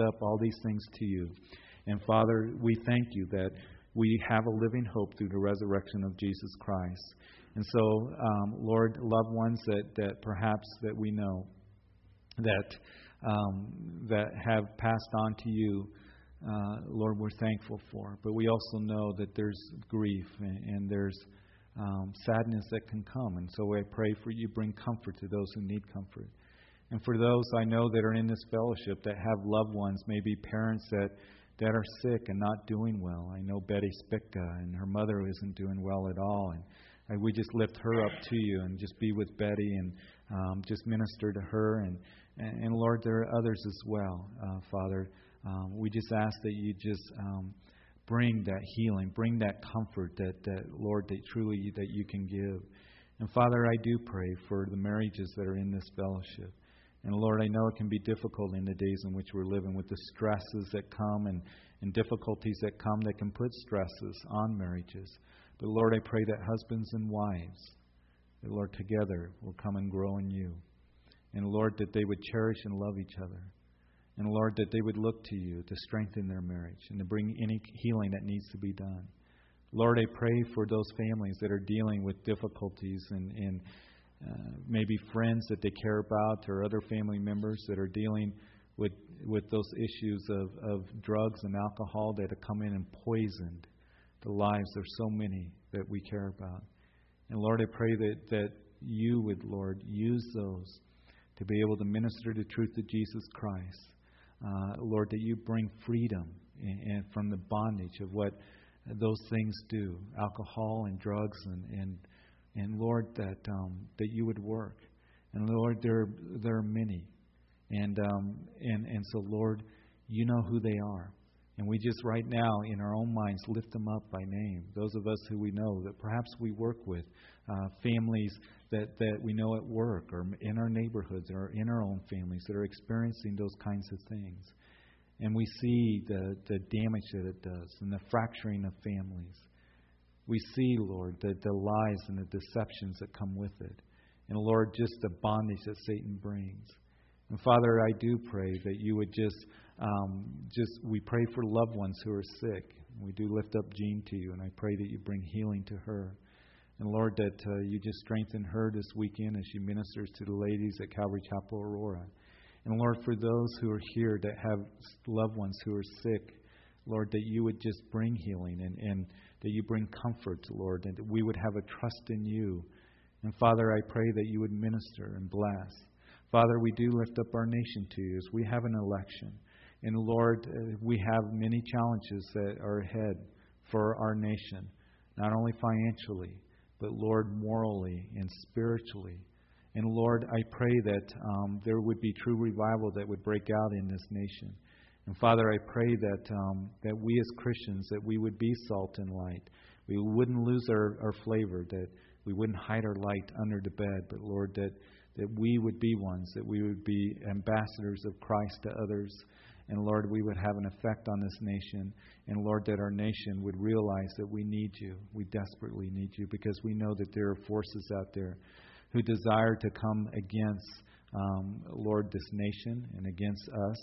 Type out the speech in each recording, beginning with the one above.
up all these things to you. And Father, we thank you that we have a living hope through the resurrection of Jesus Christ. And so, um, Lord, loved ones that, that perhaps that we know that um, that have passed on to you, uh, Lord, we're thankful for. But we also know that there's grief and, and there's um, sadness that can come. And so I pray for you bring comfort to those who need comfort. And for those I know that are in this fellowship that have loved ones, maybe parents that, that are sick and not doing well. I know Betty Spitka, and her mother isn't doing well at all. And I, we just lift her up to you and just be with Betty and um, just minister to her. And, and, and, Lord, there are others as well, uh, Father. Um, we just ask that you just um, bring that healing, bring that comfort that, that Lord, that truly that you can give. And Father, I do pray for the marriages that are in this fellowship. And Lord, I know it can be difficult in the days in which we're living with the stresses that come and, and difficulties that come that can put stresses on marriages. But Lord, I pray that husbands and wives, that Lord, together will come and grow in you. And Lord, that they would cherish and love each other. And Lord, that they would look to you to strengthen their marriage and to bring any healing that needs to be done. Lord, I pray for those families that are dealing with difficulties and, and maybe friends that they care about or other family members that are dealing with with those issues of, of drugs and alcohol that have come in and poisoned the lives of so many that we care about. And Lord, I pray that, that you would, Lord, use those to be able to minister the truth of Jesus Christ. Uh, Lord, that you bring freedom and, and from the bondage of what those things do alcohol and drugs and, and and Lord, that um, that you would work. And Lord, there there are many, and um, and and so Lord, you know who they are, and we just right now in our own minds lift them up by name. Those of us who we know that perhaps we work with, uh, families that that we know at work or in our neighborhoods or in our own families that are experiencing those kinds of things, and we see the the damage that it does and the fracturing of families. We see, Lord, the, the lies and the deceptions that come with it. And Lord, just the bondage that Satan brings. And Father, I do pray that you would just, um, just we pray for loved ones who are sick. We do lift up Jean to you, and I pray that you bring healing to her. And Lord, that uh, you just strengthen her this weekend as she ministers to the ladies at Calvary Chapel Aurora. And Lord, for those who are here that have loved ones who are sick, Lord, that you would just bring healing and, and that you bring comfort, Lord, and that we would have a trust in you. And Father, I pray that you would minister and bless. Father, we do lift up our nation to you as we have an election. And Lord, uh, we have many challenges that are ahead for our nation, not only financially, but Lord, morally and spiritually. And Lord, I pray that um, there would be true revival that would break out in this nation. And Father, I pray that um, that we as Christians that we would be salt and light. We wouldn't lose our, our flavor. That we wouldn't hide our light under the bed. But Lord, that that we would be ones. That we would be ambassadors of Christ to others. And Lord, we would have an effect on this nation. And Lord, that our nation would realize that we need you. We desperately need you because we know that there are forces out there who desire to come against, um, Lord, this nation and against us.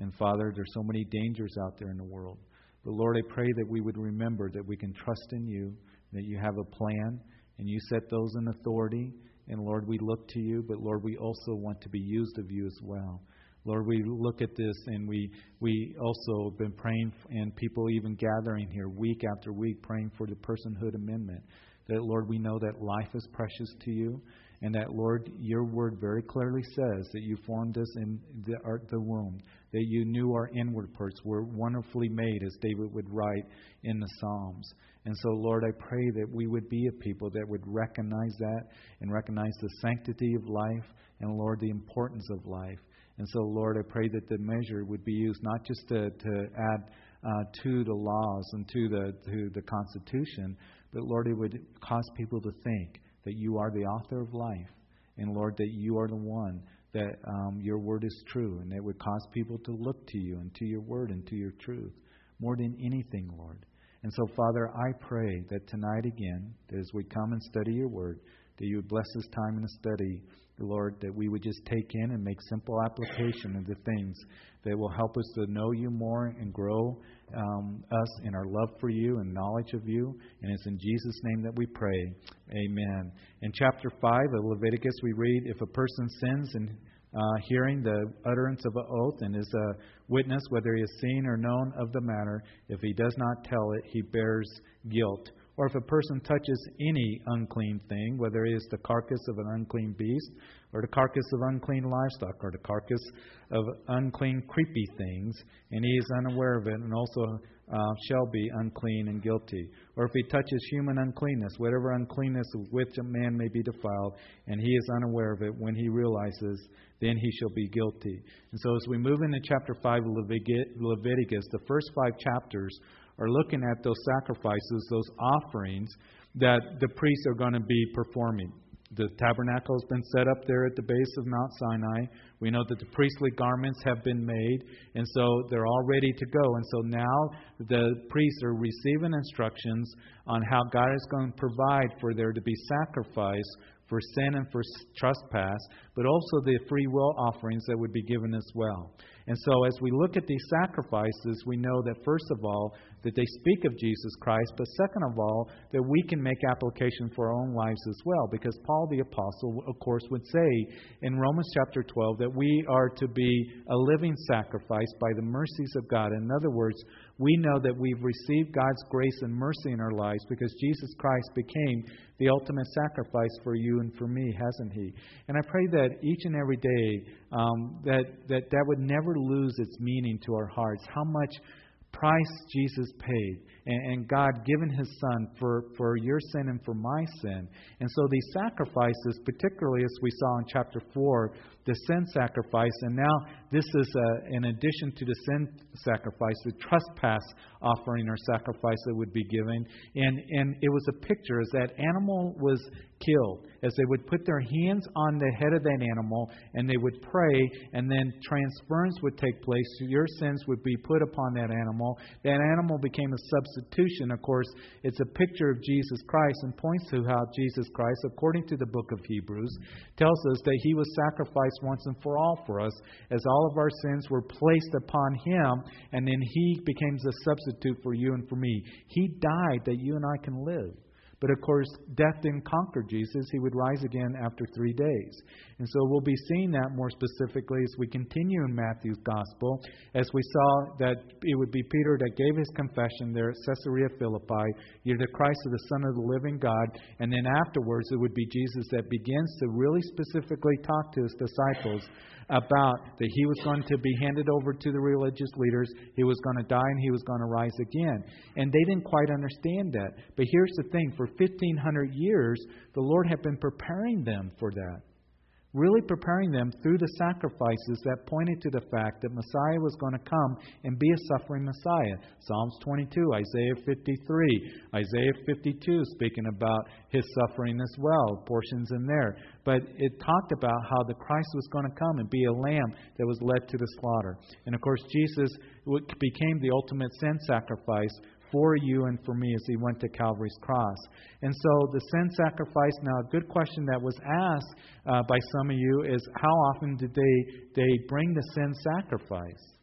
And Father, there's so many dangers out there in the world. But Lord, I pray that we would remember that we can trust in you, that you have a plan, and you set those in authority. And Lord, we look to you, but Lord, we also want to be used of you as well. Lord, we look at this and we, we also have been praying, and people even gathering here week after week praying for the personhood amendment. That, Lord, we know that life is precious to you, and that, Lord, your word very clearly says that you formed us in the, the womb that you knew our inward parts were wonderfully made, as David would write in the Psalms. And so, Lord, I pray that we would be a people that would recognize that and recognize the sanctity of life and, Lord, the importance of life. And so, Lord, I pray that the measure would be used not just to, to add uh, to the laws and to the, to the Constitution, but, Lord, it would cause people to think that you are the author of life. And, Lord, that you are the one that um, your word is true and that would cause people to look to you and to your word and to your truth more than anything, Lord. And so, Father, I pray that tonight again, as we come and study your word, that you would bless this time in the study, Lord, that we would just take in and make simple application of the things that will help us to know you more and grow um, us in our love for you and knowledge of you. And it's in Jesus' name that we pray. Amen. In chapter 5 of Leviticus, we read If a person sins in uh, hearing the utterance of an oath and is a witness, whether he has seen or known of the matter, if he does not tell it, he bears guilt. Or if a person touches any unclean thing, whether it is the carcass of an unclean beast, or the carcass of unclean livestock, or the carcass of unclean creepy things, and he is unaware of it, and also uh, shall be unclean and guilty. Or if he touches human uncleanness, whatever uncleanness with which a man may be defiled, and he is unaware of it, when he realizes, then he shall be guilty. And so as we move into chapter 5 of Leviticus, the first five chapters are looking at those sacrifices, those offerings that the priests are going to be performing. The tabernacle has been set up there at the base of Mount Sinai. We know that the priestly garments have been made, and so they're all ready to go. And so now the priests are receiving instructions on how God is going to provide for there to be sacrifice for sin and for trespass, but also the free will offerings that would be given as well. And so, as we look at these sacrifices, we know that first of all, that they speak of Jesus Christ, but second of all, that we can make application for our own lives as well. Because Paul the Apostle, of course, would say in Romans chapter 12 that we are to be a living sacrifice by the mercies of God. In other words, we know that we've received God's grace and mercy in our lives because Jesus Christ became the ultimate sacrifice for you and for me, hasn't He? And I pray that each and every day um, that, that that would never lose its meaning to our hearts. How much price Jesus paid and, and God given His Son for, for your sin and for my sin. And so these sacrifices, particularly as we saw in chapter 4, the sin sacrifice, and now this is a, uh, in addition to the sin sacrifice, the trespass offering or sacrifice that would be given. And, and it was a picture as that animal was killed, as they would put their hands on the head of that animal and they would pray, and then transference would take place. Your sins would be put upon that animal. That animal became a substitution. Of course, it's a picture of Jesus Christ and points to how Jesus Christ, according to the book of Hebrews, tells us that he was sacrificed once and for all for us, as all of our sins were placed upon him, and then he became a substitute for you and for me. He died that you and I can live. But of course, death didn't conquer Jesus. He would rise again after three days. And so we'll be seeing that more specifically as we continue in Matthew's gospel, as we saw that it would be Peter that gave his confession there at Caesarea Philippi, You're the Christ of the Son of the living God. And then afterwards, it would be Jesus that begins to really specifically talk to his disciples about that he was going to be handed over to the religious leaders, he was going to die, and he was going to rise again. And they didn't quite understand that. But here's the thing for 1,500 years, the Lord had been preparing them for that really preparing them through the sacrifices that pointed to the fact that Messiah was going to come and be a suffering Messiah. Psalms 22, Isaiah 53, Isaiah 52, speaking about his suffering as well, portions in there. But it talked about how the Christ was going to come and be a lamb that was led to the slaughter. And of course, Jesus became the ultimate sin sacrifice for you and for me as he went to Calvary's cross. And so the sin sacrifice, now a good question that was asked uh, by some of you is how often did they, they bring the sin sacrifice?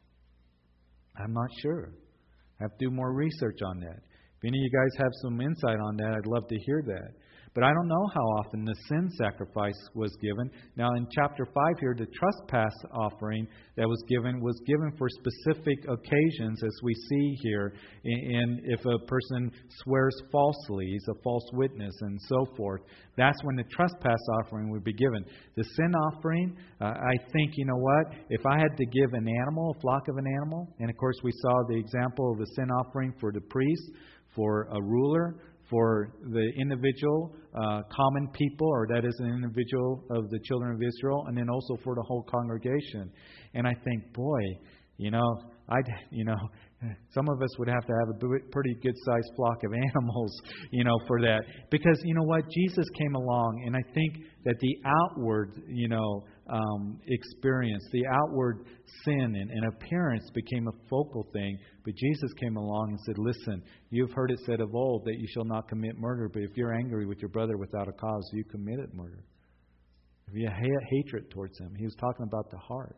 I'm not sure. I have to do more research on that. If any of you guys have some insight on that, I'd love to hear that. But I don't know how often the sin sacrifice was given. Now, in chapter 5 here, the trespass offering that was given was given for specific occasions, as we see here. And if a person swears falsely, he's a false witness, and so forth, that's when the trespass offering would be given. The sin offering, uh, I think, you know what? If I had to give an animal, a flock of an animal, and of course we saw the example of the sin offering for the priest, for a ruler, for the individual, uh, common people, or that is an individual of the children of Israel, and then also for the whole congregation. And I think, boy, you know, I, you know, some of us would have to have a pretty good sized flock of animals, you know, for that. Because, you know what? Jesus came along, and I think that the outward, you know, um, experience. The outward sin and, and appearance became a focal thing. But Jesus came along and said, Listen, you've heard it said of old that you shall not commit murder, but if you're angry with your brother without a cause, you committed murder. If you have hatred towards him, he was talking about the heart.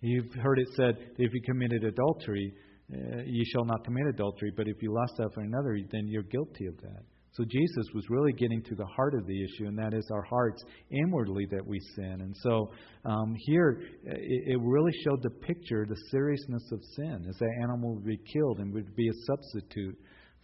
You've heard it said that if you committed adultery, uh, you shall not commit adultery, but if you lust after another, then you're guilty of that. So Jesus was really getting to the heart of the issue, and that is our hearts inwardly that we sin. And so um, here, it, it really showed the picture, the seriousness of sin, as that animal would be killed and would be a substitute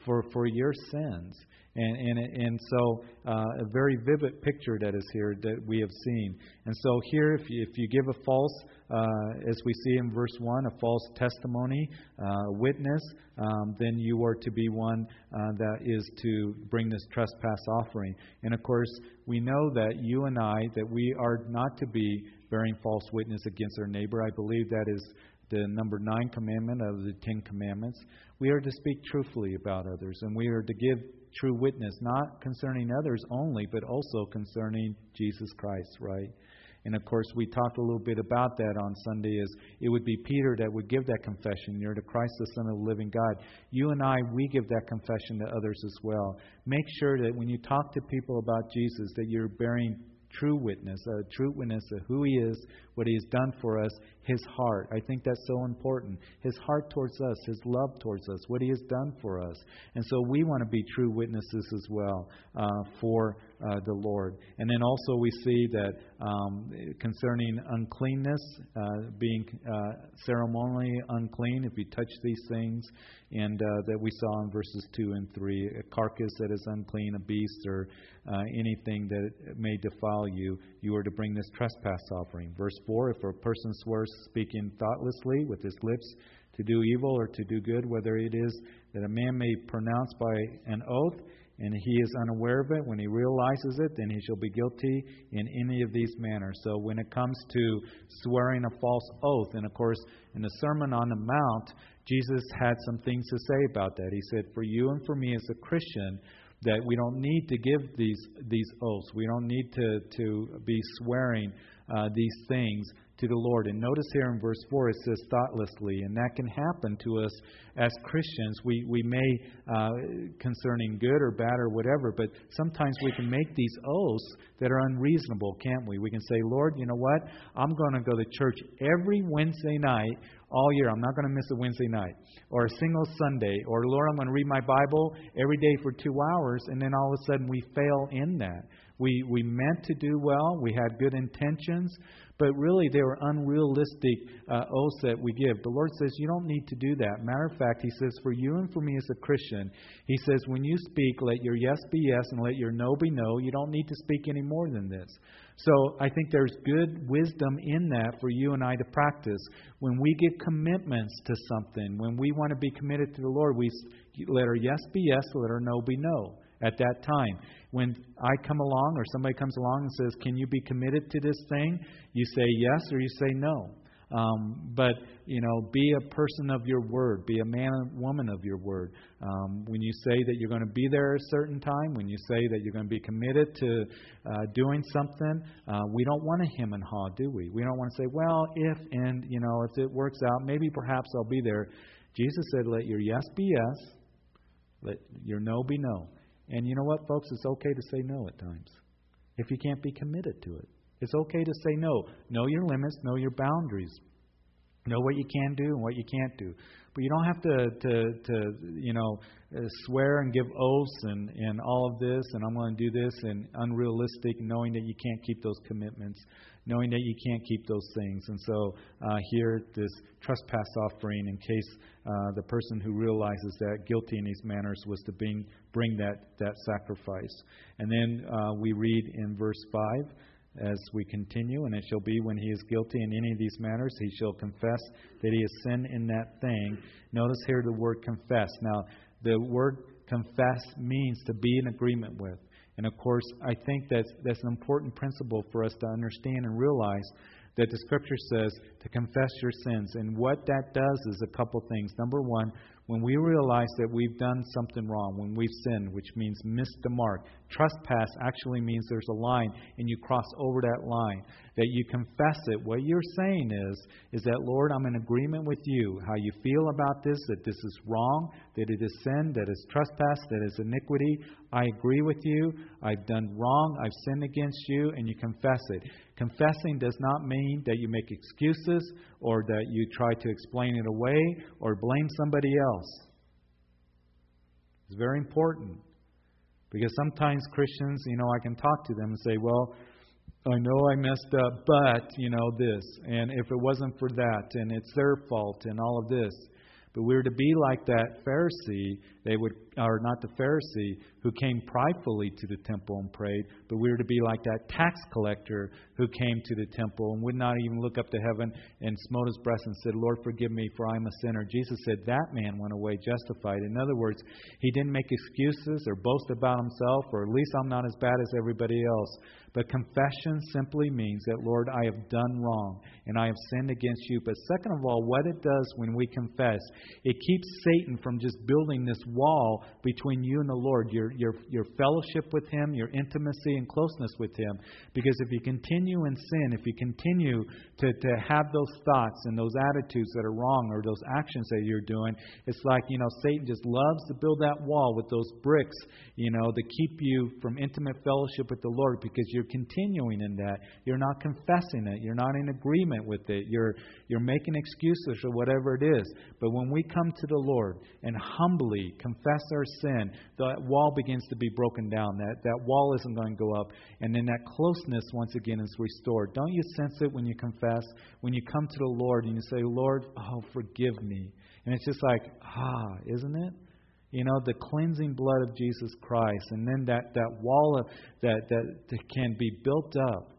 for, for your sins. And, and, and so, uh, a very vivid picture that is here that we have seen. And so, here, if you, if you give a false, uh, as we see in verse 1, a false testimony, uh, witness, um, then you are to be one uh, that is to bring this trespass offering. And of course, we know that you and I, that we are not to be bearing false witness against our neighbor. I believe that is the number nine commandment of the Ten Commandments. We are to speak truthfully about others, and we are to give true witness, not concerning others only, but also concerning Jesus Christ, right? And of course, we talked a little bit about that on Sunday. Is it would be Peter that would give that confession. You're the Christ, the Son of the living God. You and I, we give that confession to others as well. Make sure that when you talk to people about Jesus, that you're bearing true witness, a true witness of who He is, what He has done for us, His heart. I think that's so important. His heart towards us, His love towards us, what He has done for us. And so we want to be true witnesses as well uh, for uh, the Lord. And then also we see that um, concerning uncleanness, uh, being uh, ceremonially unclean, if you touch these things, and uh, that we saw in verses 2 and 3, a carcass that is unclean, a beast, or uh, anything that may defile you, you are to bring this trespass offering. Verse 4 If a person swears speaking thoughtlessly with his lips to do evil or to do good, whether it is that a man may pronounce by an oath, and he is unaware of it, when he realizes it, then he shall be guilty in any of these manners. So when it comes to swearing a false oath, and of course, in the Sermon on the Mount, Jesus had some things to say about that. He said, For you and for me as a Christian, that we don't need to give these these oaths. We don't need to to be swearing uh, these things to the Lord. And notice here in verse 4 it says thoughtlessly, and that can happen to us as Christians. We, we may, uh, concerning good or bad or whatever, but sometimes we can make these oaths that are unreasonable, can't we? We can say, Lord, you know what? I'm going to go to church every Wednesday night all year. I'm not going to miss a Wednesday night or a single Sunday. Or, Lord, I'm going to read my Bible every day for two hours, and then all of a sudden we fail in that. We, we meant to do well, we had good intentions, but really they were unrealistic uh, oaths that we give. The Lord says you don't need to do that. Matter of fact, He says, for you and for me as a Christian, He says, when you speak, let your yes be yes and let your no be no. You don't need to speak any more than this. So I think there's good wisdom in that for you and I to practice. When we give commitments to something, when we want to be committed to the Lord, we let our yes be yes, let our no be no at that time. When I come along or somebody comes along and says, Can you be committed to this thing? You say yes or you say no. Um, but, you know, be a person of your word. Be a man and woman of your word. Um, when you say that you're going to be there a certain time, when you say that you're going to be committed to uh, doing something, uh, we don't want to hem and haw, do we? We don't want to say, well, if and, you know, if it works out, maybe perhaps I'll be there. Jesus said, let your yes be yes, let your no be no. And you know what, folks? It's okay to say no at times if you can't be committed to it. It's okay to say no. Know your limits, know your boundaries. Know what you can do and what you can't do. But you don't have to, to, to you know, uh, swear and give oaths and, and all of this, and I'm going to do this, and unrealistic, knowing that you can't keep those commitments, knowing that you can't keep those things. And so uh, here, this trespass offering, in case uh, the person who realizes that guilty in these manners was to bring, bring that, that sacrifice. And then uh, we read in verse 5 as we continue, and it shall be when he is guilty in any of these matters, he shall confess that he has sinned in that thing. Notice here the word confess. Now, the word confess means to be in agreement with. And of course, I think that's, that's an important principle for us to understand and realize that the scripture says to confess your sins. And what that does is a couple things. Number one, when we realize that we've done something wrong, when we've sinned, which means missed the mark, trespass actually means there's a line and you cross over that line. That you confess it. What you're saying is, is that Lord, I'm in agreement with you. How you feel about this, that this is wrong, that it is sin, that it's trespass, that it's iniquity. I agree with you. I've done wrong. I've sinned against you, and you confess it. Confessing does not mean that you make excuses or that you try to explain it away or blame somebody else. It's very important. Because sometimes Christians, you know, I can talk to them and say, well, I know I messed up, but, you know, this. And if it wasn't for that, and it's their fault, and all of this. But we're to be like that Pharisee, they would, or not the Pharisee, who came pridefully to the temple and prayed, but we were to be like that tax collector who came to the temple and would not even look up to heaven and smote his breast and said, Lord, forgive me, for I am a sinner. Jesus said that man went away justified. In other words, he didn't make excuses or boast about himself, or at least I'm not as bad as everybody else. But confession simply means that, Lord, I have done wrong and I have sinned against you. But second of all, what it does when we confess, it keeps Satan from just building this wall between you and the Lord, your, your, your fellowship with Him, your intimacy and closeness with Him. Because if you continue in sin, if you continue to, to have those thoughts and those attitudes that are wrong or those actions that you're doing, it's like, you know, Satan just loves to build that wall with those bricks, you know, to keep you from intimate fellowship with the Lord because you're continuing in that. You're not confessing it. You're not in agreement with it. You're, you're making excuses or whatever it is. But when we come to the Lord and humbly confess our sin, that wall begins to be broken down. That, that wall isn't going to go up. And then that closeness, once again, is restored. Don't you sense it when you confess? When you come to the Lord and you say, Lord, oh, forgive me. And it's just like, ah, isn't it? You know, the cleansing blood of Jesus Christ. And then that, that wall of, that, that, that can be built up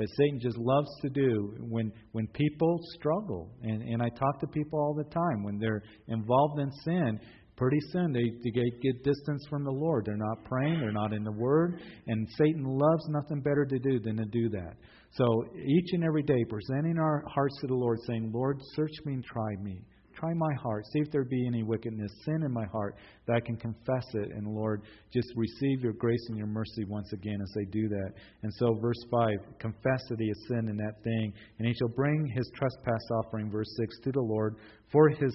that Satan just loves to do when when people struggle. And and I talk to people all the time when they're involved in sin. Pretty soon they, they get, get distance from the Lord. They're not praying. They're not in the Word. And Satan loves nothing better to do than to do that. So each and every day, presenting our hearts to the Lord, saying, Lord, search me and try me. Try my heart. See if there be any wickedness, sin in my heart, that I can confess it. And Lord, just receive your grace and your mercy once again as they do that. And so, verse 5 confess that he has sinned in that thing, and he shall bring his trespass offering, verse 6, to the Lord for his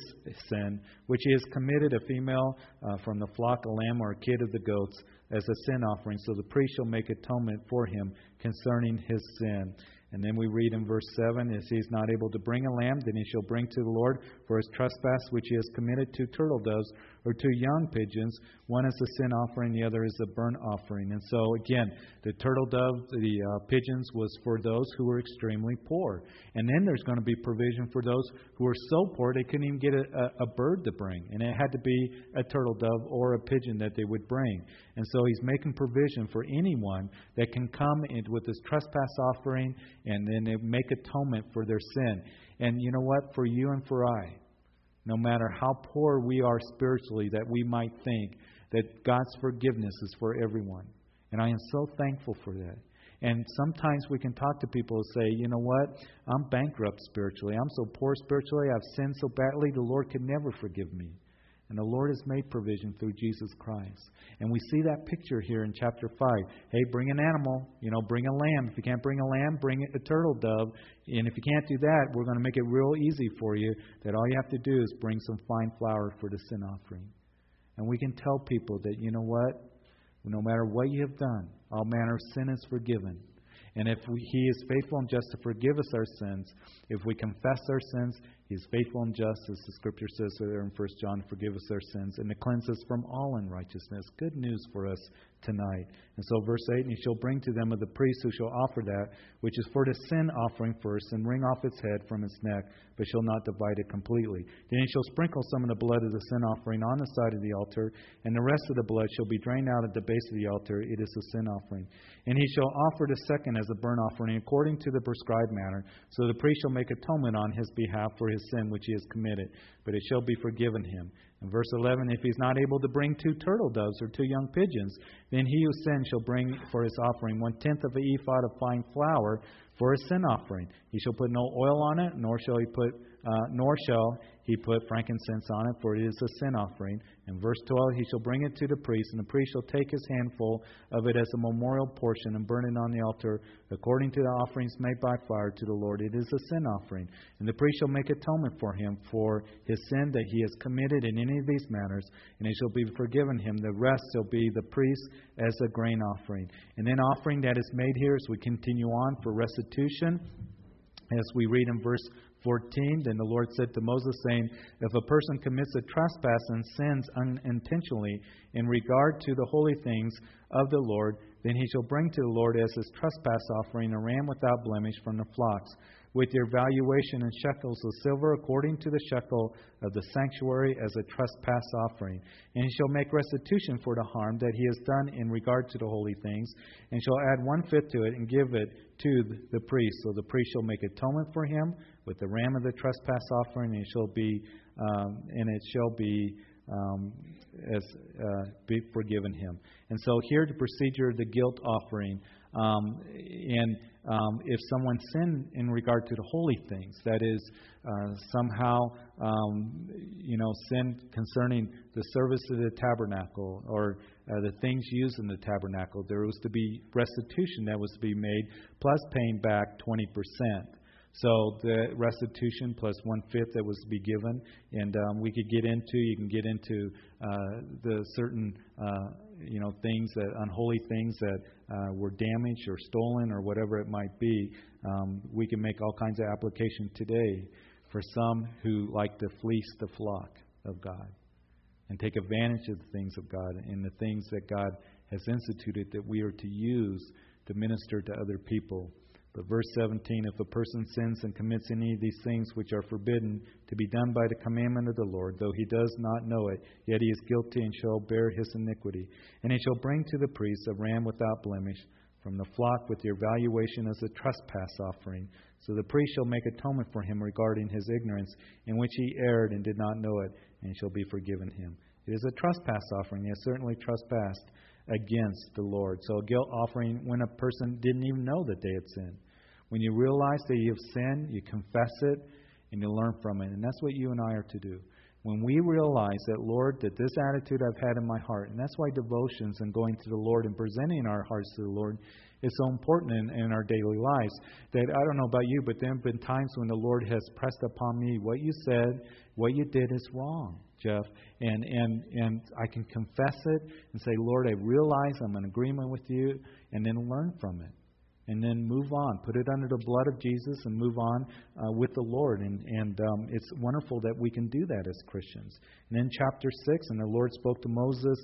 sin, which he has committed a female uh, from the flock, a lamb, or a kid of the goats, as a sin offering. So the priest shall make atonement for him concerning his sin. And then we read in verse 7 if he is not able to bring a lamb, then he shall bring to the Lord for his trespass which he has committed two turtle doves or two young pigeons. One is a sin offering, the other is a burnt offering. And so, again, the turtle dove, the uh, pigeons, was for those who were extremely poor. And then there's going to be provision for those who were so poor they couldn't even get a, a, a bird to bring. And it had to be a turtle dove or a pigeon that they would bring. And so he's making provision for anyone that can come with this trespass offering and then make atonement for their sin. And you know what? For you and for I, no matter how poor we are spiritually, that we might think that God's forgiveness is for everyone. And I am so thankful for that. And sometimes we can talk to people and say, you know what? I'm bankrupt spiritually. I'm so poor spiritually. I've sinned so badly, the Lord could never forgive me. And the Lord has made provision through Jesus Christ. And we see that picture here in chapter 5. Hey, bring an animal. You know, bring a lamb. If you can't bring a lamb, bring a turtle dove. And if you can't do that, we're going to make it real easy for you that all you have to do is bring some fine flour for the sin offering. And we can tell people that, you know what? No matter what you have done, all manner of sin is forgiven. And if we, He is faithful and just to forgive us our sins, if we confess our sins, He is faithful and just, as the Scripture says there in 1 John, forgive us our sins and to cleanse us from all unrighteousness. Good news for us tonight. And so, verse 8, and he shall bring to them of the priest who shall offer that, which is for the sin offering first, and wring off its head from its neck, but shall not divide it completely. Then he shall sprinkle some of the blood of the sin offering on the side of the altar, and the rest of the blood shall be drained out at the base of the altar. It is a sin offering. And he shall offer the second as a burnt offering according to the prescribed manner. So the priest shall make atonement on his behalf for his sin which he has committed, but it shall be forgiven him. In verse 11, if he's not able to bring two turtle doves or two young pigeons, then he who sins shall bring for his offering one tenth of an ephah of fine flour for his sin offering. He shall put no oil on it, nor shall he put, uh, nor shall he put frankincense on it, for it is a sin offering. In verse 12, he shall bring it to the priest, and the priest shall take his handful of it as a memorial portion and burn it on the altar according to the offerings made by fire to the Lord. It is a sin offering. And the priest shall make atonement for him for his sin that he has committed in any of these matters, and it shall be forgiven him. The rest shall be the priest as a grain offering. And then offering that is made here as we continue on for restitution as we read in verse 14, then the Lord said to Moses, saying, If a person commits a trespass and sins unintentionally in regard to the holy things of the Lord, then he shall bring to the Lord as his trespass offering a ram without blemish from the flocks with your valuation in shekels of silver according to the shekel of the sanctuary as a trespass offering. And he shall make restitution for the harm that he has done in regard to the holy things, and shall add one fifth to it and give it to the priest. So the priest shall make atonement for him with the ram of the trespass offering, and it shall be, um, and it shall be um, as uh, be forgiven him. And so here the procedure of the guilt offering. Um, and um, if someone sinned in regard to the holy things, that is, uh, somehow, um, you know, sin concerning the service of the tabernacle or uh, the things used in the tabernacle, there was to be restitution that was to be made, plus paying back 20%. So the restitution plus one fifth that was to be given, and um, we could get into. You can get into uh, the certain uh, you know things that unholy things that uh, were damaged or stolen or whatever it might be. Um, we can make all kinds of application today for some who like to fleece the flock of God and take advantage of the things of God and the things that God has instituted that we are to use to minister to other people. But verse 17 If a person sins and commits any of these things which are forbidden to be done by the commandment of the Lord, though he does not know it, yet he is guilty and shall bear his iniquity. And he shall bring to the priest a ram without blemish from the flock with the evaluation as a trespass offering. So the priest shall make atonement for him regarding his ignorance, in which he erred and did not know it, and shall be forgiven him. It is a trespass offering. He has certainly trespassed against the Lord. So a guilt offering when a person didn't even know that they had sinned. When you realize that you have sinned, you confess it and you learn from it. And that's what you and I are to do. When we realize that, Lord, that this attitude I've had in my heart, and that's why devotions and going to the Lord and presenting our hearts to the Lord is so important in, in our daily lives. That I don't know about you, but there have been times when the Lord has pressed upon me what you said, what you did is wrong. Jeff, and and and I can confess it and say, Lord, I realize I'm in agreement with you, and then learn from it and then move on. Put it under the blood of Jesus and move on uh, with the Lord. And, and um, it's wonderful that we can do that as Christians. And then chapter 6, and the Lord spoke to Moses,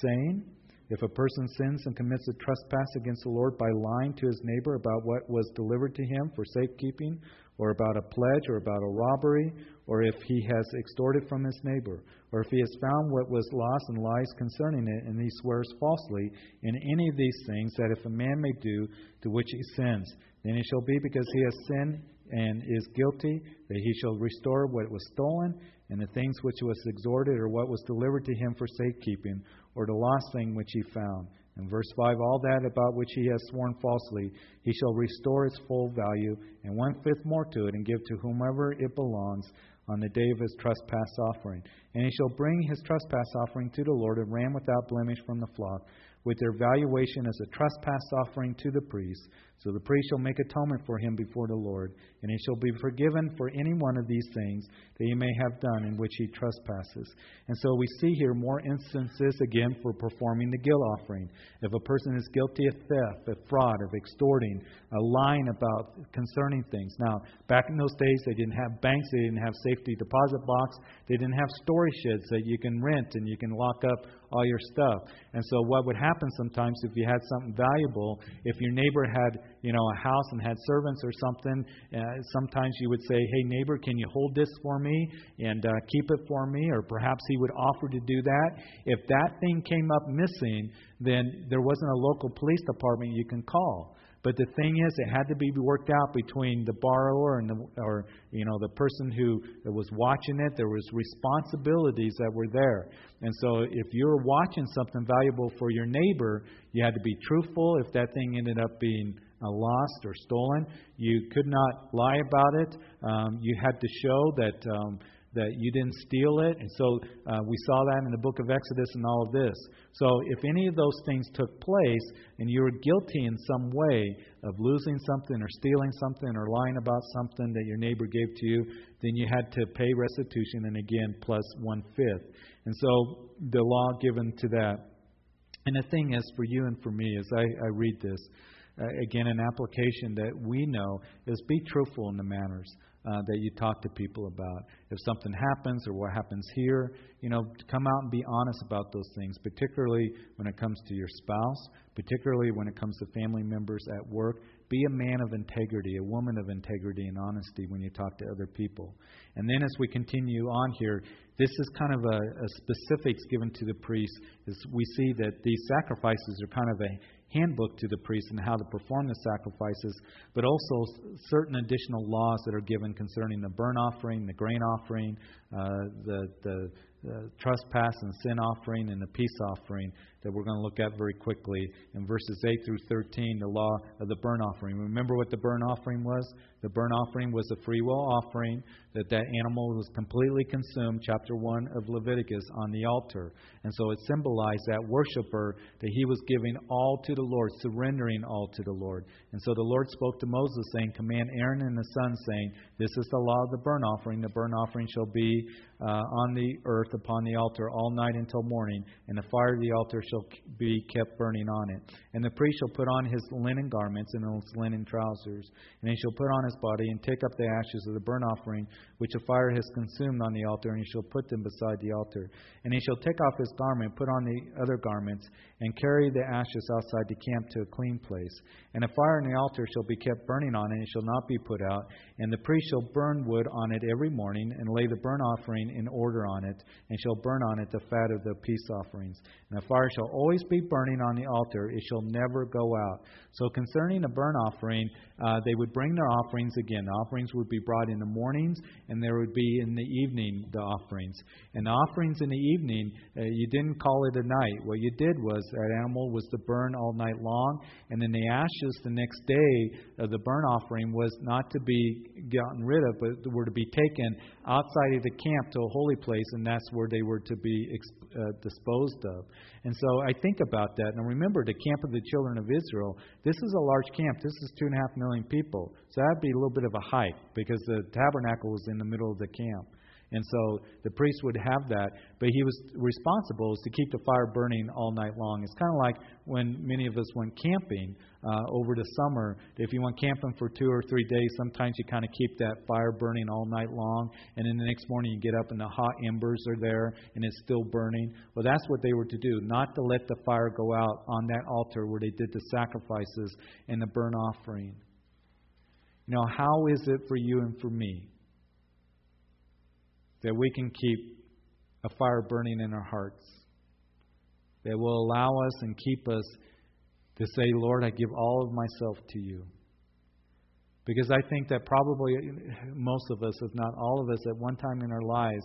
saying, If a person sins and commits a trespass against the Lord by lying to his neighbor about what was delivered to him for safekeeping, or about a pledge, or about a robbery, or if he has extorted from his neighbor, or if he has found what was lost and lies concerning it, and he swears falsely in any of these things, that if a man may do to which he sins, then it shall be because he has sinned and is guilty, that he shall restore what was stolen, and the things which was exhorted or what was delivered to him for safekeeping, or the lost thing which he found. In verse 5, all that about which he has sworn falsely, he shall restore its full value, and one fifth more to it, and give to whomever it belongs on the day of his trespass offering. And he shall bring his trespass offering to the Lord, a ram without blemish from the flock, with their valuation as a trespass offering to the priest. So the priest shall make atonement for him before the Lord, and he shall be forgiven for any one of these things that he may have done in which he trespasses. And so we see here more instances again for performing the guilt offering. If a person is guilty of theft, of fraud, of extorting, a lying about concerning things. Now, back in those days, they didn't have banks, they didn't have safety deposit box, they didn't have storage sheds that you can rent and you can lock up all your stuff. And so what would happen sometimes if you had something valuable, if your neighbor had, you know, a house and had servants or something, uh, sometimes you would say, "Hey neighbor, can you hold this for me and uh, keep it for me?" Or perhaps he would offer to do that. If that thing came up missing, then there wasn't a local police department you can call. But the thing is, it had to be worked out between the borrower and the, or you know, the person who was watching it. There was responsibilities that were there. And so, if you're watching something valuable for your neighbor, you had to be truthful. If that thing ended up being lost or stolen, you could not lie about it. Um, you had to show that. Um, that you didn't steal it. And so uh, we saw that in the book of Exodus and all of this. So if any of those things took place and you were guilty in some way of losing something or stealing something or lying about something that your neighbor gave to you, then you had to pay restitution and again plus one fifth. And so the law given to that. And the thing is, for you and for me, as I, I read this, uh, again, an application that we know is be truthful in the manners uh, that you talk to people about. If something happens or what happens here, you know, come out and be honest about those things, particularly when it comes to your spouse, particularly when it comes to family members at work. Be a man of integrity, a woman of integrity and honesty when you talk to other people. And then as we continue on here, this is kind of a, a specifics given to the priest. Is we see that these sacrifices are kind of a handbook to the priests and how to perform the sacrifices, but also certain additional laws that are given concerning the burnt offering, the grain offering, uh, the, the uh, trespass and sin offering, and the peace offering that we're going to look at very quickly in verses 8 through 13, the law of the burnt offering. Remember what the burnt offering was? The burnt offering was a free will offering that that animal was completely consumed, chapter 1 of Leviticus, on the altar. And so it symbolized that worshiper that he was giving all to the Lord, surrendering all to the Lord. And so the Lord spoke to Moses, saying, Command Aaron and the sons, saying, This is the law of the burnt offering. The burnt offering shall be uh, on the earth upon the altar all night until morning, and the fire of the altar shall be kept burning on it. And the priest shall put on his linen garments and his linen trousers, and he shall put on his body and take up the ashes of the burnt offering which the fire has consumed on the altar, and he shall put them beside the altar. And he shall take off his garment, put on the other garments, and carry the ashes outside the camp to a clean place. And a fire on the altar shall be kept burning on it, and it shall not be put out. And the priest shall burn wood on it every morning, and lay the burnt offering in order on it, and shall burn on it the fat of the peace offerings. And the fire shall always be burning on the altar, it shall never go out. So concerning the burnt offering, uh, they would bring their offerings again. The offerings would be brought in the mornings, and there would be in the evening the offerings. And the offerings in the evening, uh, you didn't call it a night. What you did was that animal was to burn all night long, and then the ashes the next day of the burnt offering was not to be gotten rid of, but were to be taken outside of the camp to a holy place, and that's where they were to be uh, disposed of. And so I think about that. And remember, the camp of the children of Israel, this is a large camp. This is two and a half million people. So that'd be a little bit of a hike because the tabernacle was in the middle of the camp. And so the priest would have that, but he was responsible to keep the fire burning all night long. It's kind of like when many of us went camping uh, over the summer. If you went camping for two or three days, sometimes you kind of keep that fire burning all night long, and then the next morning you get up and the hot embers are there and it's still burning. Well, that's what they were to do, not to let the fire go out on that altar where they did the sacrifices and the burnt offering. You know, how is it for you and for me? That we can keep a fire burning in our hearts that will allow us and keep us to say, Lord, I give all of myself to you. Because I think that probably most of us, if not all of us, at one time in our lives,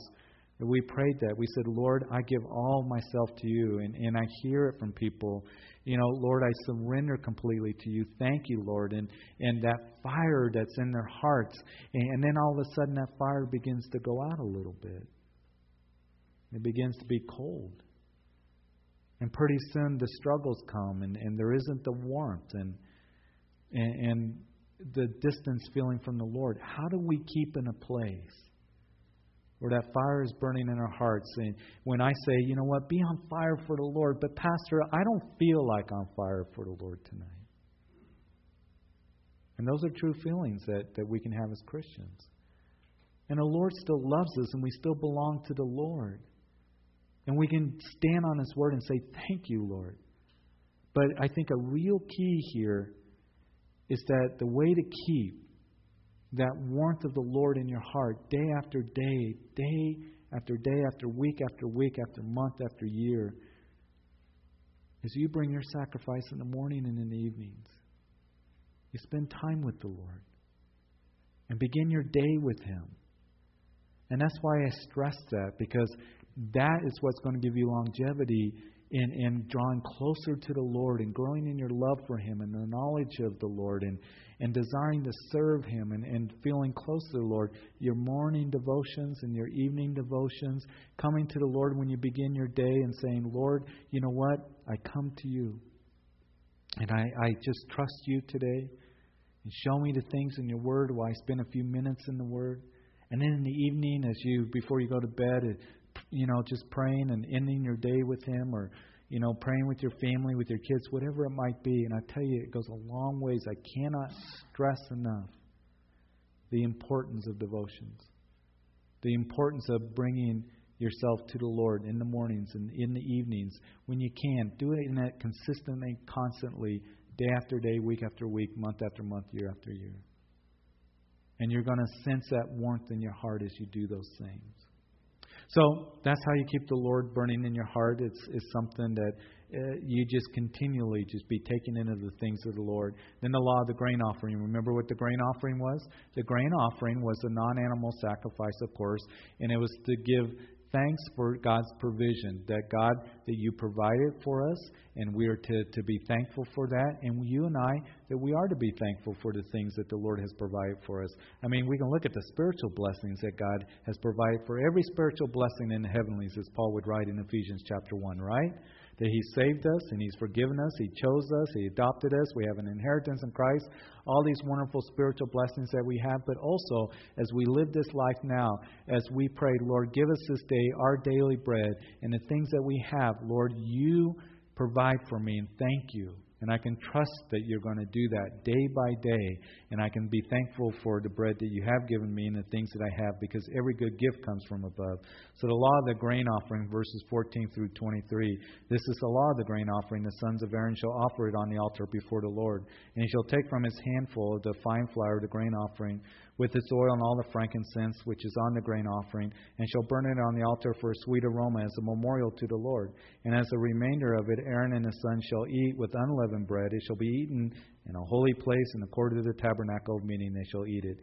we prayed that. We said, Lord, I give all myself to you. And, and I hear it from people you know, Lord, I surrender completely to you. Thank you, Lord. And, and that fire that's in their hearts. And, and then all of a sudden that fire begins to go out a little bit. It begins to be cold. And pretty soon the struggles come and, and there isn't the warmth and, and, and the distance feeling from the Lord. How do we keep in a place where that fire is burning in our hearts. And when I say, you know what, be on fire for the Lord, but Pastor, I don't feel like on fire for the Lord tonight. And those are true feelings that, that we can have as Christians. And the Lord still loves us, and we still belong to the Lord. And we can stand on His Word and say, Thank you, Lord. But I think a real key here is that the way to keep that warmth of the Lord in your heart day after day, day after day, after week after week, after month after year, as you bring your sacrifice in the morning and in the evenings. You spend time with the Lord and begin your day with Him. And that's why I stress that, because that is what's going to give you longevity in, in drawing closer to the Lord and growing in your love for Him and the knowledge of the Lord and, and desiring to serve Him and, and feeling close to the Lord. Your morning devotions and your evening devotions, coming to the Lord when you begin your day and saying, Lord, you know what? I come to you. And I, I just trust you today. And show me the things in your word while I spend a few minutes in the word. And then in the evening, as you, before you go to bed, you know, just praying and ending your day with Him or, you know, praying with your family, with your kids, whatever it might be. And I tell you, it goes a long ways. I cannot stress enough the importance of devotions, the importance of bringing yourself to the Lord in the mornings and in the evenings when you can. Do it in that consistently, constantly, day after day, week after week, month after month, year after year. And you're going to sense that warmth in your heart as you do those things. So that's how you keep the Lord burning in your heart. It's, it's something that uh, you just continually just be taken into the things of the Lord. Then the law of the grain offering. Remember what the grain offering was? The grain offering was a non animal sacrifice, of course, and it was to give thanks for God's provision, that God, that you provided for us, and we are to, to be thankful for that. And you and I, that we are to be thankful for the things that the Lord has provided for us. I mean, we can look at the spiritual blessings that God has provided for every spiritual blessing in the heavenlies, as Paul would write in Ephesians chapter 1, right? That He saved us and He's forgiven us, He chose us, He adopted us, we have an inheritance in Christ, all these wonderful spiritual blessings that we have, but also as we live this life now, as we pray, Lord, give us this day our daily bread and the things that we have, Lord, you provide for me and thank you. And I can trust that you're going to do that day by day. And I can be thankful for the bread that you have given me and the things that I have because every good gift comes from above. So the law of the grain offering, verses 14 through 23. This is the law of the grain offering. The sons of Aaron shall offer it on the altar before the Lord. And he shall take from his handful of the fine flour the grain offering with its oil and all the frankincense which is on the grain offering, and shall burn it on the altar for a sweet aroma as a memorial to the Lord. And as the remainder of it, Aaron and his sons shall eat with unleavened bread. It shall be eaten in a holy place in the court of the tabernacle of meeting. They shall eat it.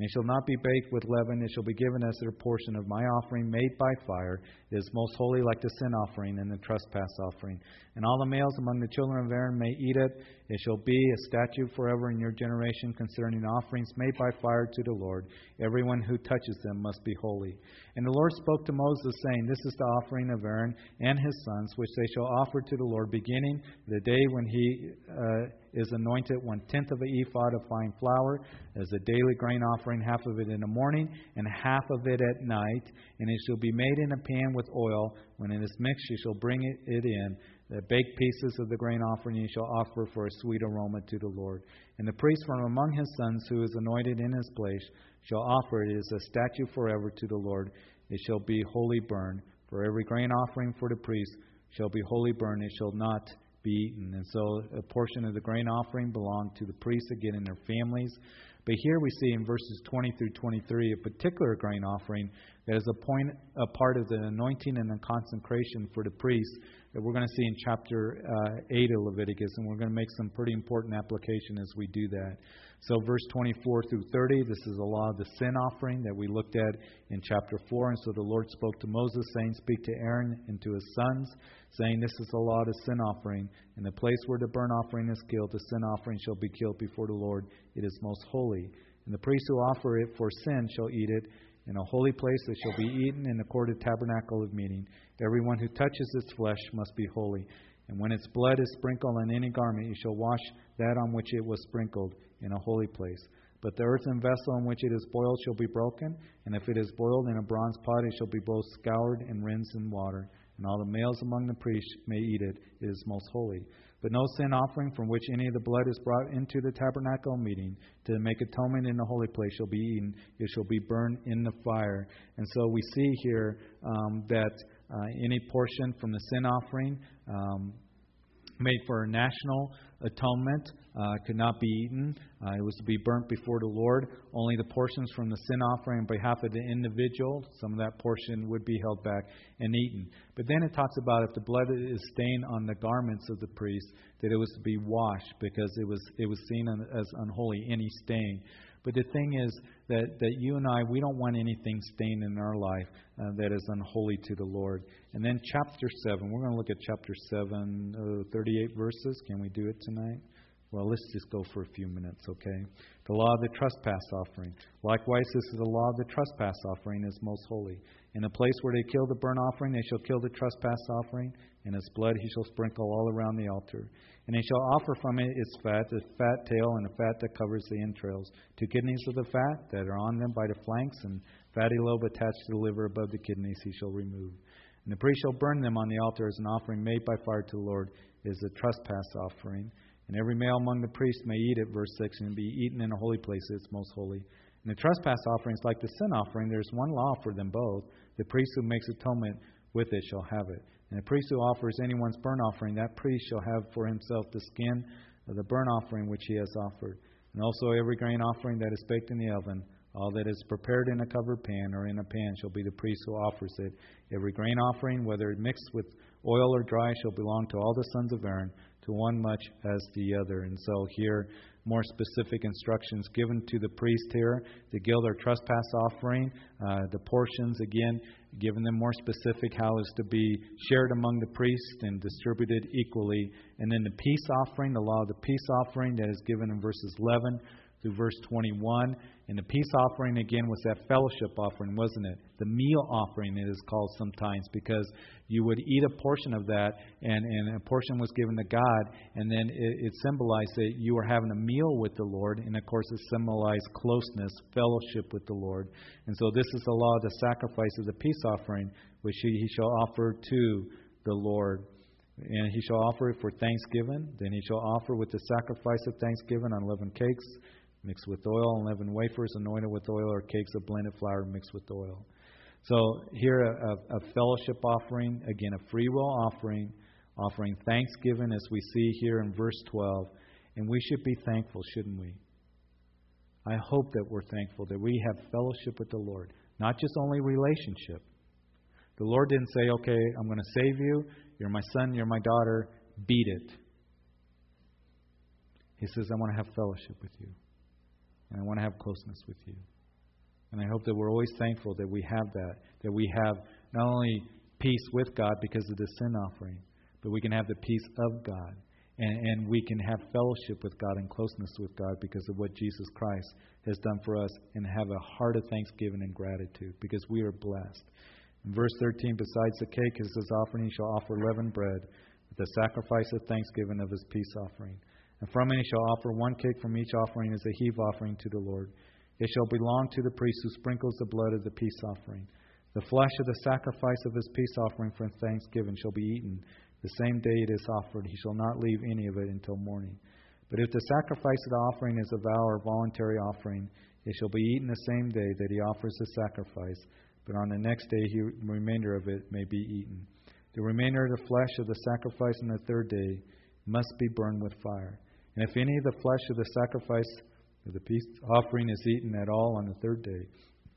And it shall not be baked with leaven. It shall be given as a portion of my offering made by fire. It is most holy, like the sin offering and the trespass offering. And all the males among the children of Aaron may eat it. It shall be a statute forever in your generation concerning offerings made by fire to the Lord. Everyone who touches them must be holy. And the Lord spoke to Moses, saying, This is the offering of Aaron and his sons, which they shall offer to the Lord, beginning the day when he uh, is anointed, one tenth of an ephah of fine flour, as a daily grain offering, half of it in the morning, and half of it at night. And it shall be made in a pan with oil. When it is mixed, you shall bring it in. The baked pieces of the grain offering you shall offer for a sweet aroma to the Lord. And the priest from among his sons, who is anointed in his place, shall offer it as a statute forever to the Lord. It shall be wholly burned. For every grain offering for the priest shall be wholly burned. It shall not be eaten. And so a portion of the grain offering belonged to the priests again and their families. But here we see in verses 20 through 23 a particular grain offering that is a, point, a part of the anointing and the consecration for the priests that we're going to see in chapter uh, 8 of Leviticus, and we're going to make some pretty important application as we do that. So, verse 24 through 30, this is the law of the sin offering that we looked at in chapter 4. And so the Lord spoke to Moses, saying, Speak to Aaron and to his sons, saying, This is the law of the sin offering. In the place where the burnt offering is killed, the sin offering shall be killed before the Lord. It is most holy. And the priest who offer it for sin shall eat it in a holy place that shall be eaten in the court of tabernacle of meeting. Everyone who touches its flesh must be holy. And when its blood is sprinkled on any garment, you shall wash that on which it was sprinkled in a holy place. But the earthen vessel in which it is boiled shall be broken, and if it is boiled in a bronze pot, it shall be both scoured and rinsed in water. And all the males among the priests may eat it. It is most holy. But no sin offering from which any of the blood is brought into the tabernacle meeting to make atonement in the holy place shall be eaten. It shall be burned in the fire. And so we see here um, that uh, any portion from the sin offering um, made for a national atonement uh, could not be eaten. Uh, it was to be burnt before the Lord. Only the portions from the sin offering on behalf of the individual, some of that portion would be held back and eaten. But then it talks about if the blood is stained on the garments of the priest, that it was to be washed because it was it was seen as unholy, any stain. But the thing is that, that you and I, we don't want anything stained in our life uh, that is unholy to the Lord. And then chapter 7, we're going to look at chapter 7, uh, 38 verses. Can we do it tonight? Well, let's just go for a few minutes, okay? The law of the trespass offering. Likewise, this is the law of the trespass offering is most holy. In the place where they kill the burnt offering, they shall kill the trespass offering, and its blood he shall sprinkle all around the altar. And he shall offer from it its fat, the fat tail, and the fat that covers the entrails, two kidneys of the fat that are on them by the flanks, and fatty lobe attached to the liver above the kidneys he shall remove. And the priest shall burn them on the altar as an offering made by fire to the Lord, is a trespass offering. And every male among the priests may eat it, verse 6, and be eaten in a holy place, it's most holy. And the trespass offering is like the sin offering. There's one law for them both. The priest who makes atonement with it shall have it. And a priest who offers anyone's burnt offering, that priest shall have for himself the skin of the burnt offering which he has offered. And also every grain offering that is baked in the oven, all that is prepared in a covered pan or in a pan shall be the priest who offers it. Every grain offering, whether mixed with oil or dry, shall belong to all the sons of Aaron to one much as the other. And so here, more specific instructions given to the priest here to guilt or trespass offering. Uh, the portions, again, giving them more specific how is to be shared among the priests and distributed equally. And then the peace offering, the law of the peace offering that is given in verses 11 through verse 21. And the peace offering, again, was that fellowship offering, wasn't it? The meal offering, it is called sometimes, because you would eat a portion of that, and, and a portion was given to God, and then it, it symbolized that you were having a meal with the Lord, and of course, it symbolized closeness, fellowship with the Lord. And so, this is the law of the sacrifice of the peace offering, which he, he shall offer to the Lord. And he shall offer it for thanksgiving. Then he shall offer with the sacrifice of thanksgiving unleavened cakes mixed with oil, unleavened wafers anointed with oil, or cakes of blended flour mixed with oil. So here, a, a, fellowship offering, again, a free will offering, offering thanksgiving as we see here in verse 12. And we should be thankful, shouldn't we? I hope that we're thankful that we have fellowship with the Lord, not just only relationship. The Lord didn't say, okay, I'm going to save you. You're my son, you're my daughter. Beat it. He says, I want to have fellowship with you. And I want to have closeness with you. And I hope that we're always thankful that we have that, that we have not only peace with God because of the sin offering, but we can have the peace of God. And, and we can have fellowship with God and closeness with God because of what Jesus Christ has done for us and have a heart of thanksgiving and gratitude because we are blessed. In verse 13, besides the cake as his offering, he shall offer leavened bread with the sacrifice of thanksgiving of his peace offering. And from it he shall offer one cake from each offering as a heave offering to the Lord. It shall belong to the priest who sprinkles the blood of the peace offering. The flesh of the sacrifice of his peace offering for thanksgiving shall be eaten. The same day it is offered, he shall not leave any of it until morning. But if the sacrifice of the offering is a vow or voluntary offering, it shall be eaten the same day that he offers the sacrifice. But on the next day, the remainder of it may be eaten. The remainder of the flesh of the sacrifice on the third day must be burned with fire. And if any of the flesh of the sacrifice of the peace offering is eaten at all on the third day,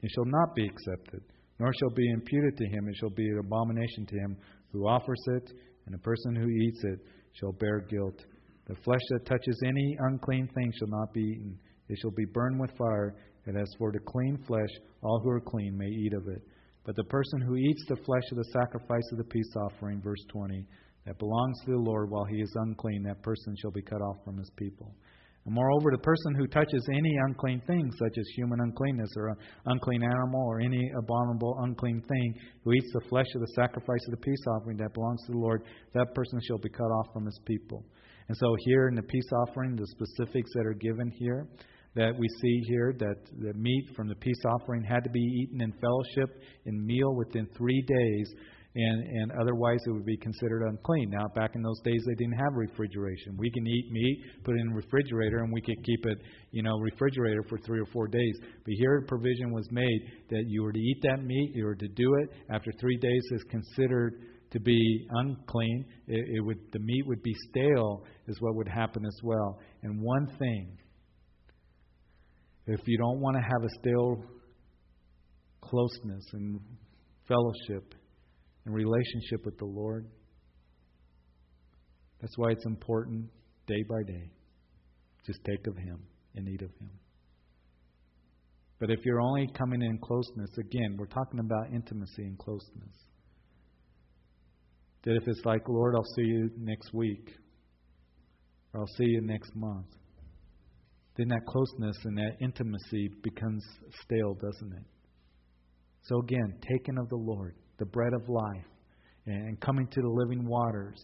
it shall not be accepted, nor shall be imputed to him. It shall be an abomination to him who offers it, and the person who eats it shall bear guilt. The flesh that touches any unclean thing shall not be eaten. It shall be burned with fire. And as for the clean flesh, all who are clean may eat of it. But the person who eats the flesh of the sacrifice of the peace offering, verse 20, that belongs to the Lord while he is unclean, that person shall be cut off from his people. And moreover, the person who touches any unclean thing, such as human uncleanness or an unclean animal or any abominable unclean thing, who eats the flesh of the sacrifice of the peace offering that belongs to the Lord, that person shall be cut off from his people. And so, here in the peace offering, the specifics that are given here, that we see here that the meat from the peace offering had to be eaten in fellowship in meal within three days and, and otherwise it would be considered unclean. Now, back in those days, they didn't have refrigeration. We can eat meat, put it in a refrigerator, and we can keep it, you know, refrigerator for three or four days. But here, provision was made that you were to eat that meat, you were to do it after three days is considered to be unclean. It, it would the meat would be stale, is what would happen as well. And one thing, if you don't want to have a stale closeness and fellowship and relationship with the Lord, that's why it's important day by day. Just take of Him and eat of Him. But if you're only coming in closeness, again, we're talking about intimacy and closeness. That if it's like, Lord, I'll see you next week, or I'll see you next month, then that closeness and that intimacy becomes stale, doesn't it? So again, taken of the Lord, the bread of life, and coming to the living waters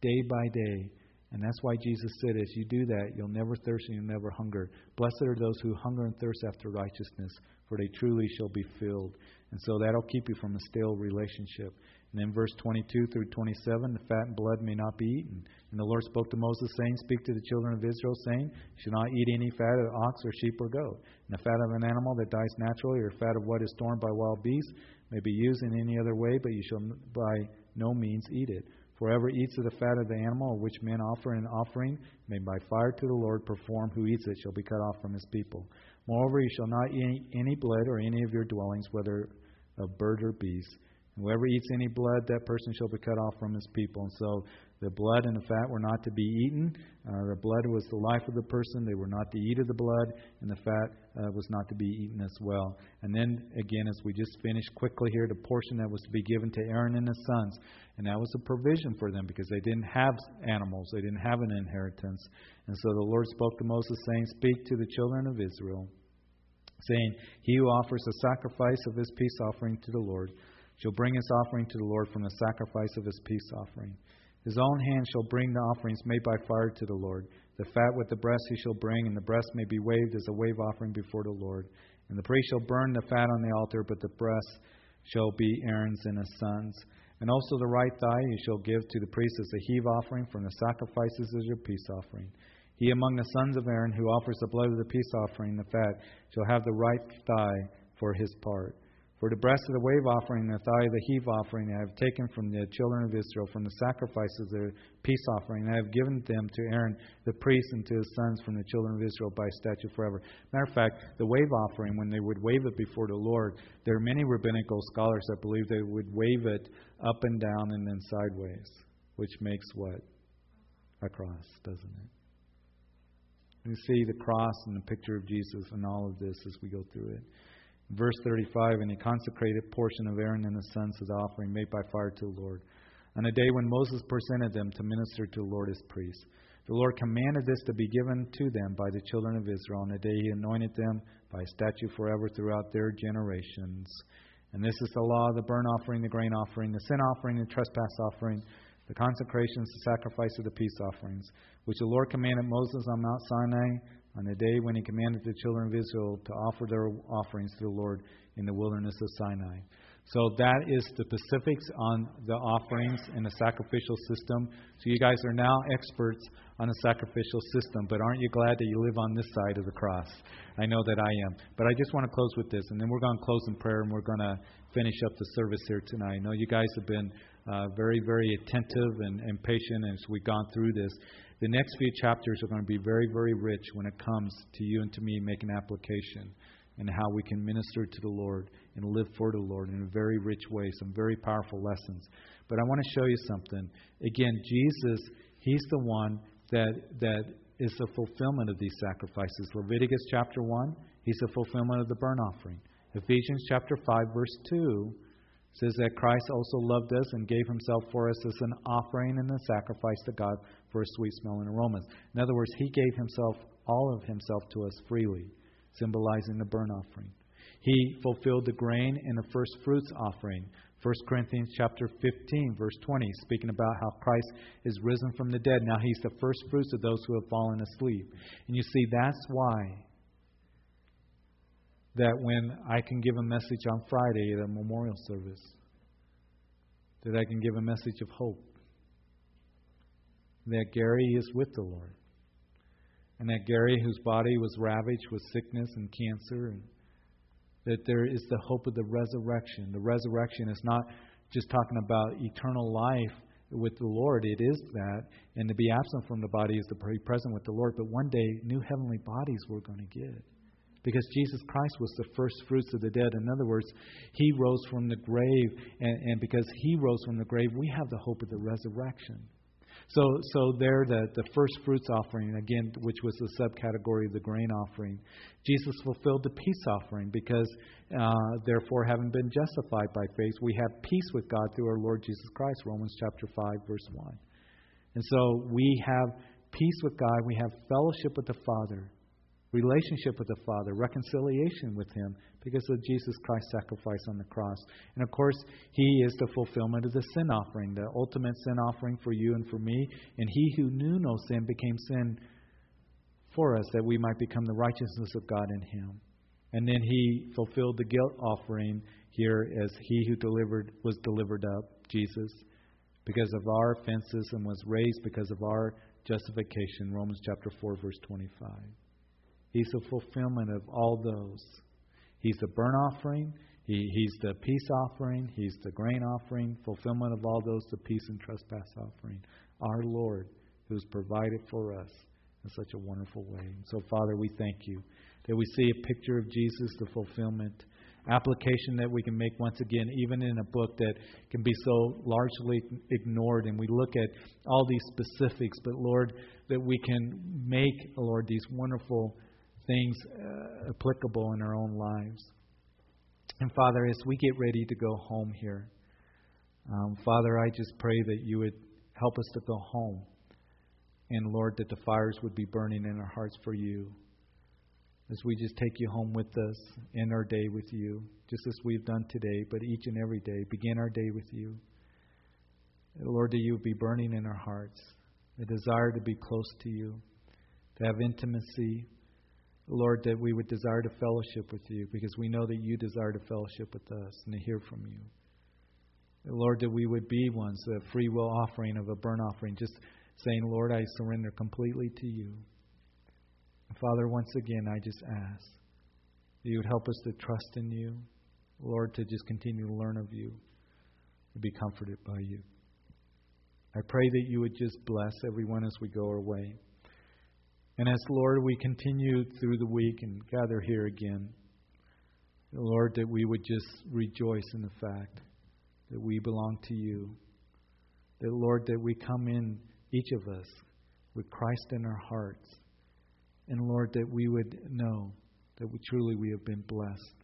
day by day. And that's why Jesus said, as you do that, you'll never thirst and you'll never hunger. Blessed are those who hunger and thirst after righteousness, for they truly shall be filled. And so that'll keep you from a stale relationship. And then verse 22 through 27, the fat and blood may not be eaten. And the Lord spoke to Moses, saying, Speak to the children of Israel, saying, You shall not eat any fat of ox or sheep or goat. And the fat of an animal that dies naturally, or fat of what is torn by wild beasts, may be used in any other way, but you shall by no means eat it. For whoever eats of the fat of the animal, which men offer in offering, may by fire to the Lord perform. Who eats it shall be cut off from his people. Moreover, you shall not eat any blood or any of your dwellings, whether of bird or beast. Whoever eats any blood, that person shall be cut off from his people. And so the blood and the fat were not to be eaten. Uh, the blood was the life of the person. They were not to eat of the blood, and the fat uh, was not to be eaten as well. And then, again, as we just finished quickly here, the portion that was to be given to Aaron and his sons. And that was a provision for them because they didn't have animals, they didn't have an inheritance. And so the Lord spoke to Moses, saying, Speak to the children of Israel, saying, He who offers a sacrifice of his peace offering to the Lord shall bring his offering to the Lord from the sacrifice of his peace offering. His own hand shall bring the offerings made by fire to the Lord. The fat with the breast he shall bring, and the breast may be waved as a wave offering before the Lord. And the priest shall burn the fat on the altar, but the breast shall be Aaron's and his sons. And also the right thigh you shall give to the priest as a heave offering from the sacrifices of your peace offering. He among the sons of Aaron who offers the blood of the peace offering, the fat, shall have the right thigh for his part. For the breast of the wave offering and the thigh of the heave offering I have taken from the children of Israel, from the sacrifices of the peace offering, I have given them to Aaron the priest and to his sons from the children of Israel by statute forever. Matter of fact, the wave offering, when they would wave it before the Lord, there are many rabbinical scholars that believe they would wave it up and down and then sideways, which makes what? A cross, doesn't it? You see the cross and the picture of Jesus and all of this as we go through it. Verse 35 And he consecrated portion of Aaron and his sons as offering made by fire to the Lord. On a day when Moses presented them to minister to the Lord as priests. The Lord commanded this to be given to them by the children of Israel on the day he anointed them by statute forever throughout their generations. And this is the law the burnt offering, the grain offering, the sin offering, the trespass offering, the consecrations, the sacrifice of the peace offerings, which the Lord commanded Moses on Mount Sinai on the day when he commanded the children of Israel to offer their offerings to the Lord in the wilderness of Sinai. So that is the specifics on the offerings and the sacrificial system. So you guys are now experts on the sacrificial system, but aren't you glad that you live on this side of the cross? I know that I am. But I just want to close with this, and then we're going to close in prayer, and we're going to finish up the service here tonight. I know you guys have been uh, very, very attentive and, and patient as we've gone through this. The next few chapters are going to be very, very rich when it comes to you and to me making application and how we can minister to the Lord and live for the Lord in a very rich way, some very powerful lessons. But I want to show you something. Again, Jesus, He's the one that, that is the fulfillment of these sacrifices. Leviticus chapter 1, He's the fulfillment of the burnt offering. Ephesians chapter 5, verse 2 says that Christ also loved us and gave himself for us as an offering and a sacrifice to God for a sweet smelling aroma. In other words, he gave himself, all of himself to us freely, symbolizing the burnt offering. He fulfilled the grain and the first fruits offering. 1 Corinthians chapter 15 verse 20 speaking about how Christ is risen from the dead. Now he's the first fruits of those who have fallen asleep. And you see that's why that when I can give a message on Friday at a memorial service, that I can give a message of hope. That Gary is with the Lord. And that Gary, whose body was ravaged with sickness and cancer, and that there is the hope of the resurrection. The resurrection is not just talking about eternal life with the Lord, it is that. And to be absent from the body is to be present with the Lord. But one day, new heavenly bodies we're going to get. Because Jesus Christ was the first fruits of the dead. In other words, He rose from the grave. And, and because He rose from the grave, we have the hope of the resurrection. So, so there, the, the first fruits offering, again, which was the subcategory of the grain offering, Jesus fulfilled the peace offering because, uh, therefore, having been justified by faith, we have peace with God through our Lord Jesus Christ, Romans chapter 5, verse 1. And so we have peace with God, we have fellowship with the Father relationship with the Father, reconciliation with Him because of Jesus Christ's sacrifice on the cross. And of course, He is the fulfillment of the sin offering, the ultimate sin offering for you and for me. And He who knew no sin became sin for us that we might become the righteousness of God in Him. And then He fulfilled the guilt offering here as He who delivered was delivered up, Jesus, because of our offenses and was raised because of our justification. Romans chapter 4, verse 25. He's the fulfillment of all those. He's the burnt offering. He, he's the peace offering. He's the grain offering. Fulfillment of all those, the peace and trespass offering. Our Lord, who's provided for us in such a wonderful way. So, Father, we thank you that we see a picture of Jesus, the fulfillment, application that we can make once again, even in a book that can be so largely ignored. And we look at all these specifics, but Lord, that we can make, Lord, these wonderful things uh, applicable in our own lives. And Father, as we get ready to go home here, um, Father, I just pray that you would help us to go home. And Lord, that the fires would be burning in our hearts for you. As we just take you home with us, end our day with you, just as we've done today, but each and every day, begin our day with you. Lord, that you would be burning in our hearts, a desire to be close to you, to have intimacy, Lord, that we would desire to fellowship with you because we know that you desire to fellowship with us and to hear from you. Lord, that we would be ones, a free will offering of a burnt offering, just saying, Lord, I surrender completely to you. Father, once again, I just ask that you would help us to trust in you, Lord, to just continue to learn of you, to be comforted by you. I pray that you would just bless everyone as we go our way. And as, Lord, we continue through the week and gather here again, Lord, that we would just rejoice in the fact that we belong to you. That, Lord, that we come in, each of us, with Christ in our hearts. And, Lord, that we would know that we truly we have been blessed.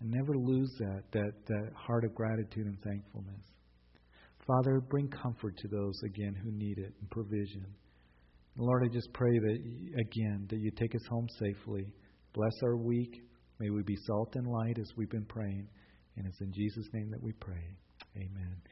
And never lose that, that, that heart of gratitude and thankfulness. Father, bring comfort to those, again, who need it and provision. Lord, I just pray that, again, that you take us home safely. Bless our week. May we be salt and light as we've been praying. And it's in Jesus' name that we pray. Amen.